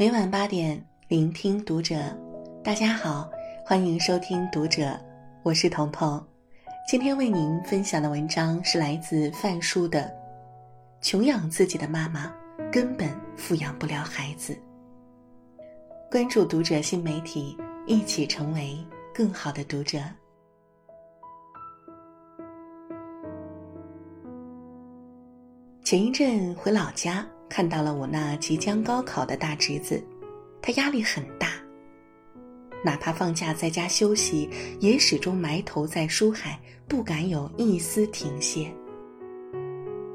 每晚八点，聆听读者。大家好，欢迎收听读者，我是彤彤。今天为您分享的文章是来自范叔的《穷养自己的妈妈根本富养不了孩子》。关注读者新媒体，一起成为更好的读者。前一阵回老家，看到了我那即将高考的大侄子，他压力很大。哪怕放假在家休息，也始终埋头在书海，不敢有一丝停歇。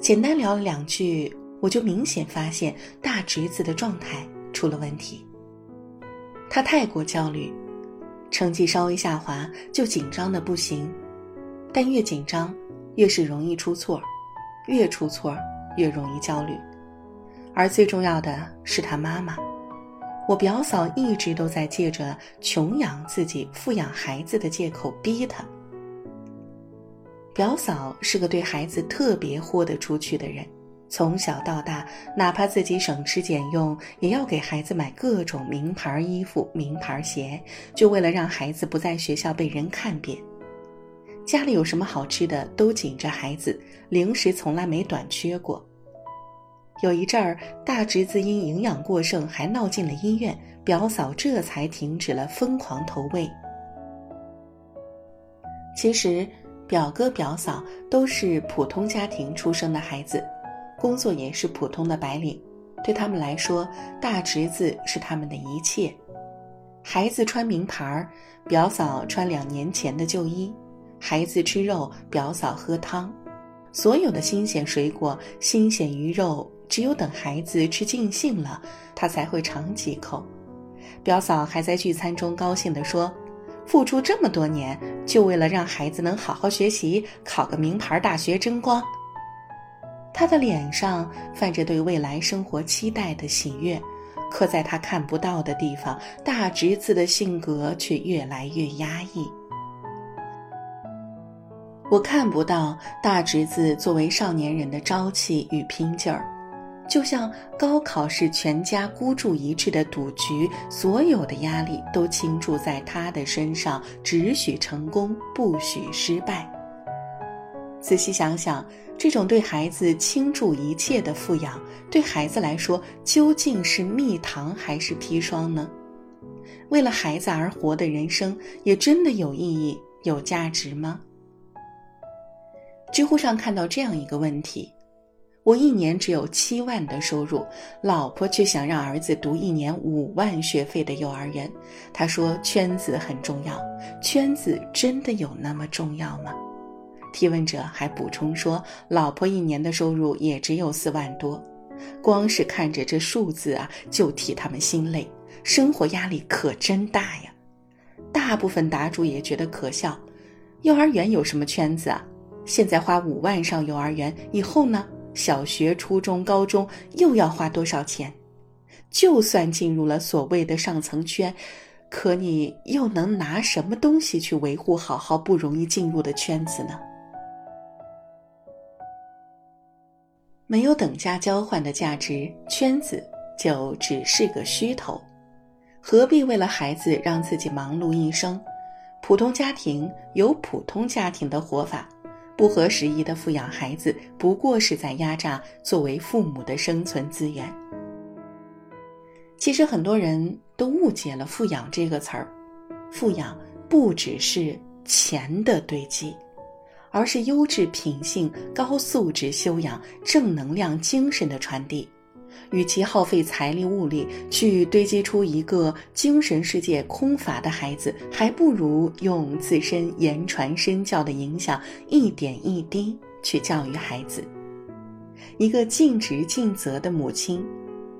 简单聊了两句，我就明显发现大侄子的状态出了问题。他太过焦虑，成绩稍微下滑就紧张的不行，但越紧张越是容易出错，越出错。越容易焦虑，而最重要的是他妈妈。我表嫂一直都在借着穷养自己、富养孩子的借口逼他。表嫂是个对孩子特别豁得出去的人，从小到大，哪怕自己省吃俭用，也要给孩子买各种名牌衣服、名牌鞋，就为了让孩子不在学校被人看扁。家里有什么好吃的都紧着孩子，零食从来没短缺过。有一阵儿，大侄子因营养过剩还闹进了医院，表嫂这才停止了疯狂投喂。其实，表哥表嫂都是普通家庭出生的孩子，工作也是普通的白领，对他们来说，大侄子是他们的一切。孩子穿名牌儿，表嫂穿两年前的旧衣；孩子吃肉，表嫂喝汤。所有的新鲜水果、新鲜鱼肉。只有等孩子吃尽兴了，他才会尝几口。表嫂还在聚餐中高兴地说：“付出这么多年，就为了让孩子能好好学习，考个名牌大学争光。”他的脸上泛着对未来生活期待的喜悦，可在他看不到的地方，大侄子的性格却越来越压抑。我看不到大侄子作为少年人的朝气与拼劲儿。就像高考是全家孤注一掷的赌局，所有的压力都倾注在他的身上，只许成功，不许失败。仔细想想，这种对孩子倾注一切的富养，对孩子来说究竟是蜜糖还是砒霜呢？为了孩子而活的人生，也真的有意义、有价值吗？知乎上看到这样一个问题。我一年只有七万的收入，老婆却想让儿子读一年五万学费的幼儿园。他说圈子很重要，圈子真的有那么重要吗？提问者还补充说，老婆一年的收入也只有四万多，光是看着这数字啊，就替他们心累，生活压力可真大呀。大部分答主也觉得可笑，幼儿园有什么圈子啊？现在花五万上幼儿园，以后呢？小学、初中、高中又要花多少钱？就算进入了所谓的上层圈，可你又能拿什么东西去维护好好不容易进入的圈子呢？没有等价交换的价值，圈子就只是个虚头。何必为了孩子让自己忙碌一生？普通家庭有普通家庭的活法。不合时宜的富养孩子，不过是在压榨作为父母的生存资源。其实很多人都误解了“富养”这个词儿，富养不只是钱的堆积，而是优质品性、高素质修养、正能量精神的传递。与其耗费财力物力去堆积出一个精神世界空乏的孩子，还不如用自身言传身教的影响，一点一滴去教育孩子。一个尽职尽责的母亲，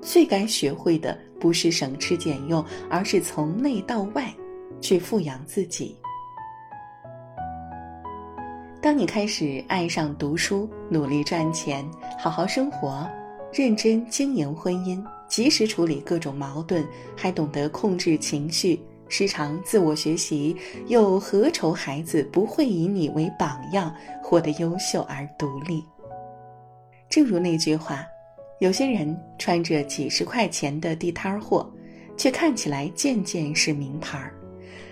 最该学会的不是省吃俭用，而是从内到外去富养自己。当你开始爱上读书，努力赚钱，好好生活。认真经营婚姻，及时处理各种矛盾，还懂得控制情绪，时常自我学习，又何愁孩子不会以你为榜样，活得优秀而独立？正如那句话：“有些人穿着几十块钱的地摊货，却看起来件件是名牌儿；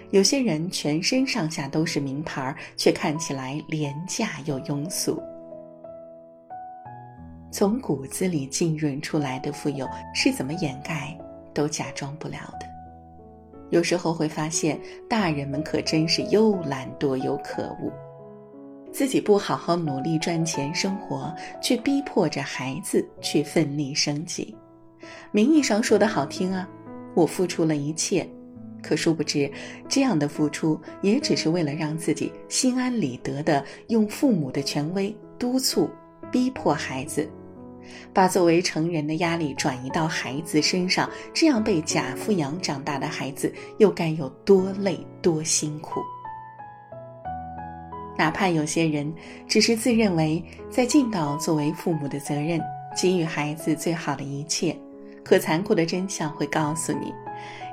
有些人全身上下都是名牌儿，却看起来廉价又庸俗。从骨子里浸润出来的富有，是怎么掩盖都假装不了的。有时候会发现，大人们可真是又懒惰又可恶。自己不好好努力赚钱生活，却逼迫着孩子去奋力升级。名义上说的好听啊，我付出了一切，可殊不知，这样的付出也只是为了让自己心安理得的用父母的权威督促、逼迫孩子，把作为成人的压力转移到孩子身上。这样被假富养长大的孩子，又该有多累多辛苦？哪怕有些人只是自认为在尽到作为父母的责任，给予孩子最好的一切，可残酷的真相会告诉你，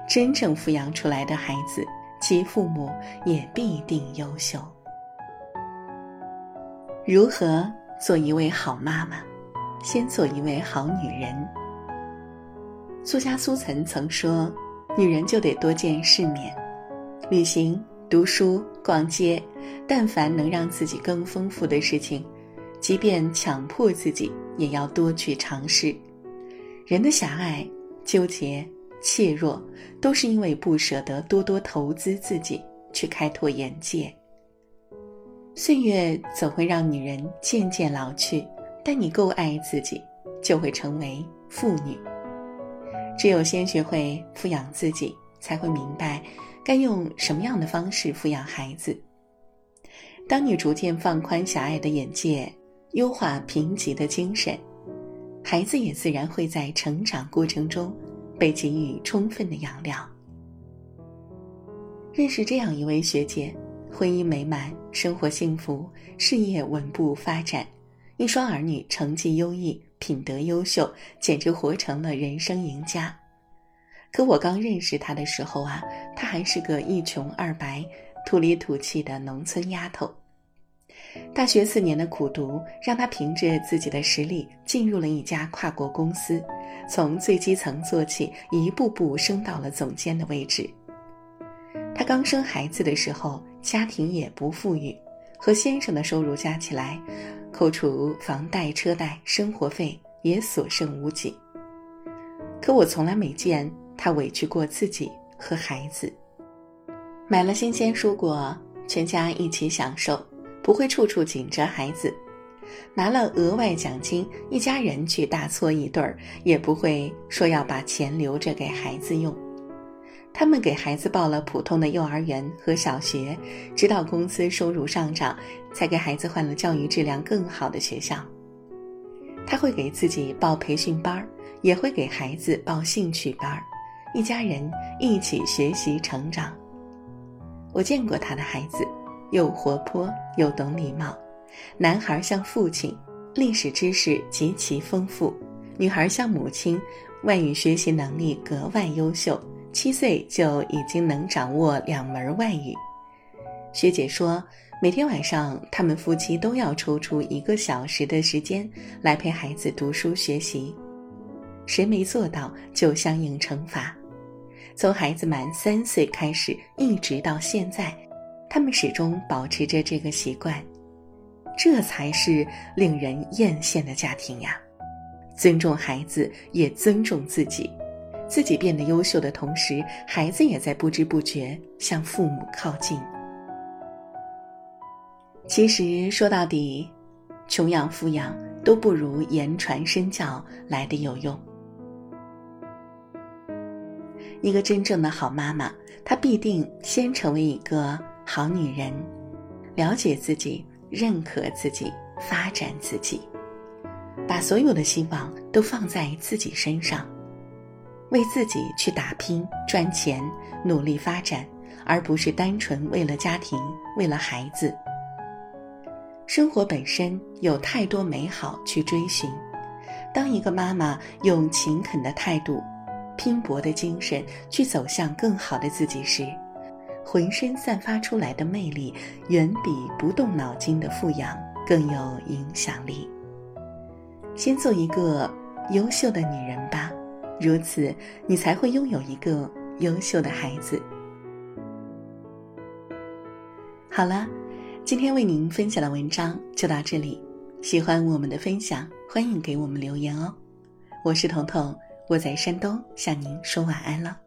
真正抚养出来的孩子，其父母也必定优秀。如何做一位好妈妈？先做一位好女人。作家苏岑曾说：“女人就得多见世面，旅行。”读书、逛街，但凡能让自己更丰富的事情，即便强迫自己，也要多去尝试。人的狭隘、纠结、怯弱，都是因为不舍得多多投资自己，去开拓眼界。岁月总会让女人渐渐老去，但你够爱自己，就会成为妇女。只有先学会富养自己，才会明白。该用什么样的方式抚养孩子？当你逐渐放宽狭隘的眼界，优化贫瘠的精神，孩子也自然会在成长过程中被给予充分的养料。认识这样一位学姐，婚姻美满，生活幸福，事业稳步发展，一双儿女成绩优异，品德优秀，简直活成了人生赢家。可我刚认识她的时候啊，她还是个一穷二白、土里土气的农村丫头。大学四年的苦读，让她凭着自己的实力进入了一家跨国公司，从最基层做起，一步步升到了总监的位置。她刚生孩子的时候，家庭也不富裕，和先生的收入加起来，扣除房贷、车贷、生活费，也所剩无几。可我从来没见。他委屈过自己和孩子，买了新鲜蔬果，全家一起享受，不会处处紧着孩子；拿了额外奖金，一家人去大搓一顿儿，也不会说要把钱留着给孩子用。他们给孩子报了普通的幼儿园和小学，直到公司收入上涨，才给孩子换了教育质量更好的学校。他会给自己报培训班，也会给孩子报兴趣班。一家人一起学习成长。我见过他的孩子，又活泼又懂礼貌。男孩像父亲，历史知识极其丰富；女孩像母亲，外语学习能力格外优秀，七岁就已经能掌握两门外语。学姐说，每天晚上他们夫妻都要抽出一个小时的时间来陪孩子读书学习，谁没做到就相应惩罚。从孩子满三岁开始，一直到现在，他们始终保持着这个习惯，这才是令人艳羡的家庭呀！尊重孩子，也尊重自己，自己变得优秀的同时，孩子也在不知不觉向父母靠近。其实说到底，穷养富养都不如言传身教来的有用。一个真正的好妈妈，她必定先成为一个好女人，了解自己，认可自己，发展自己，把所有的希望都放在自己身上，为自己去打拼赚钱，努力发展，而不是单纯为了家庭，为了孩子。生活本身有太多美好去追寻，当一个妈妈用勤恳的态度。拼搏的精神去走向更好的自己时，浑身散发出来的魅力，远比不动脑筋的富养更有影响力。先做一个优秀的女人吧，如此你才会拥有一个优秀的孩子。好了，今天为您分享的文章就到这里。喜欢我们的分享，欢迎给我们留言哦。我是彤彤，我在山东向您说晚安了。